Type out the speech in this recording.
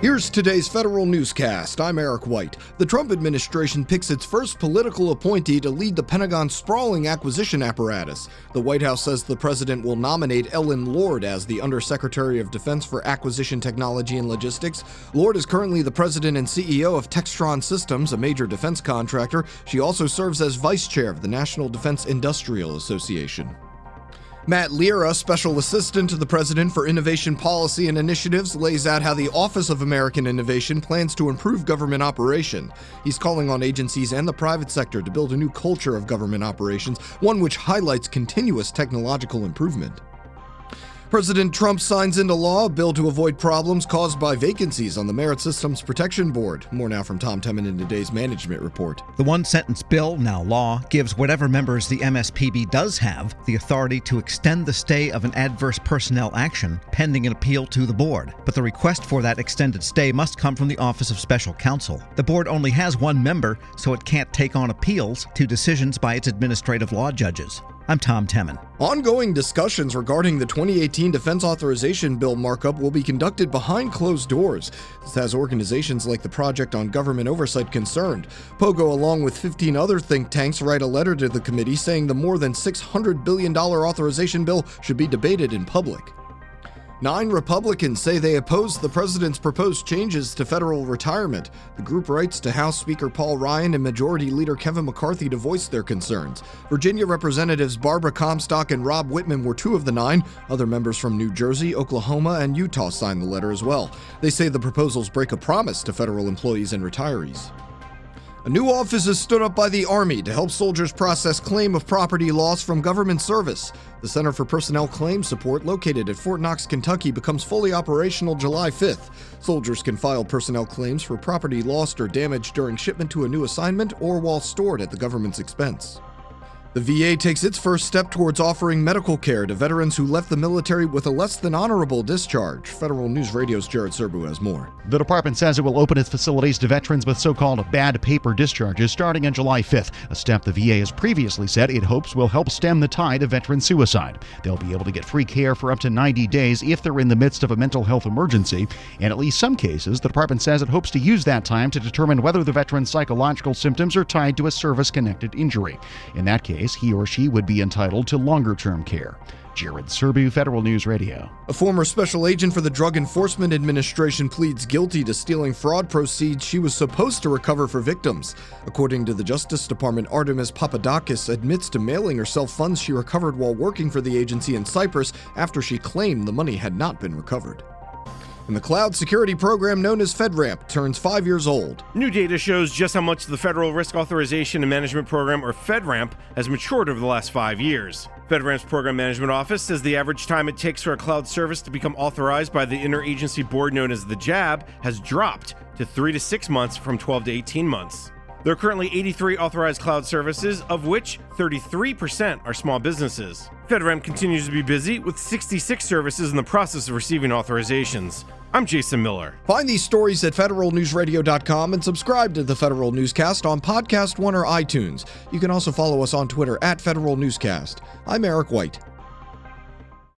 Here's today's federal newscast. I'm Eric White. The Trump administration picks its first political appointee to lead the Pentagon's sprawling acquisition apparatus. The White House says the president will nominate Ellen Lord as the Undersecretary of Defense for Acquisition Technology and Logistics. Lord is currently the president and CEO of Textron Systems, a major defense contractor. She also serves as vice chair of the National Defense Industrial Association. Matt Lira, Special Assistant to the President for Innovation Policy and Initiatives, lays out how the Office of American Innovation plans to improve government operation. He's calling on agencies and the private sector to build a new culture of government operations, one which highlights continuous technological improvement. President Trump signs into law a bill to avoid problems caused by vacancies on the Merit Systems Protection Board. More now from Tom Temin in today's management report. The one sentence bill, now law, gives whatever members the MSPB does have the authority to extend the stay of an adverse personnel action pending an appeal to the board. But the request for that extended stay must come from the Office of Special Counsel. The board only has one member, so it can't take on appeals to decisions by its administrative law judges. I'm Tom Temin. Ongoing discussions regarding the 2018 Defense Authorization Bill markup will be conducted behind closed doors. This has organizations like the Project on Government Oversight concerned. POGO, along with 15 other think tanks, write a letter to the committee saying the more than $600 billion authorization bill should be debated in public. Nine Republicans say they oppose the president's proposed changes to federal retirement. The group writes to House Speaker Paul Ryan and Majority Leader Kevin McCarthy to voice their concerns. Virginia Representatives Barbara Comstock and Rob Wittman were two of the nine. Other members from New Jersey, Oklahoma, and Utah signed the letter as well. They say the proposals break a promise to federal employees and retirees. A new office is stood up by the Army to help soldiers process claim of property loss from government service. The Center for Personnel Claim Support, located at Fort Knox, Kentucky, becomes fully operational July 5th. Soldiers can file personnel claims for property lost or damaged during shipment to a new assignment or while stored at the government's expense. The VA takes its first step towards offering medical care to veterans who left the military with a less than honorable discharge. Federal News Radio's Jared Serbu has more. The department says it will open its facilities to veterans with so called bad paper discharges starting on July 5th, a step the VA has previously said it hopes will help stem the tide of veteran suicide. They'll be able to get free care for up to 90 days if they're in the midst of a mental health emergency. In at least some cases, the department says it hopes to use that time to determine whether the veteran's psychological symptoms are tied to a service connected injury. In that case, case, he or she would be entitled to longer term care. Jared Serbu, Federal News Radio. A former special agent for the Drug Enforcement Administration pleads guilty to stealing fraud proceeds she was supposed to recover for victims. According to the Justice Department, Artemis Papadakis admits to mailing herself funds she recovered while working for the agency in Cyprus after she claimed the money had not been recovered and the cloud security program known as FedRAMP turns five years old. New data shows just how much the Federal Risk Authorization and Management Program, or FedRAMP, has matured over the last five years. FedRAMP's Program Management Office says the average time it takes for a cloud service to become authorized by the interagency board known as the JAB has dropped to three to six months from 12 to 18 months. There are currently 83 authorized cloud services, of which 33% are small businesses. FedRAMP continues to be busy, with 66 services in the process of receiving authorizations. I'm Jason Miller. Find these stories at federalnewsradio.com and subscribe to the Federal Newscast on Podcast One or iTunes. You can also follow us on Twitter at Federal Newscast. I'm Eric White.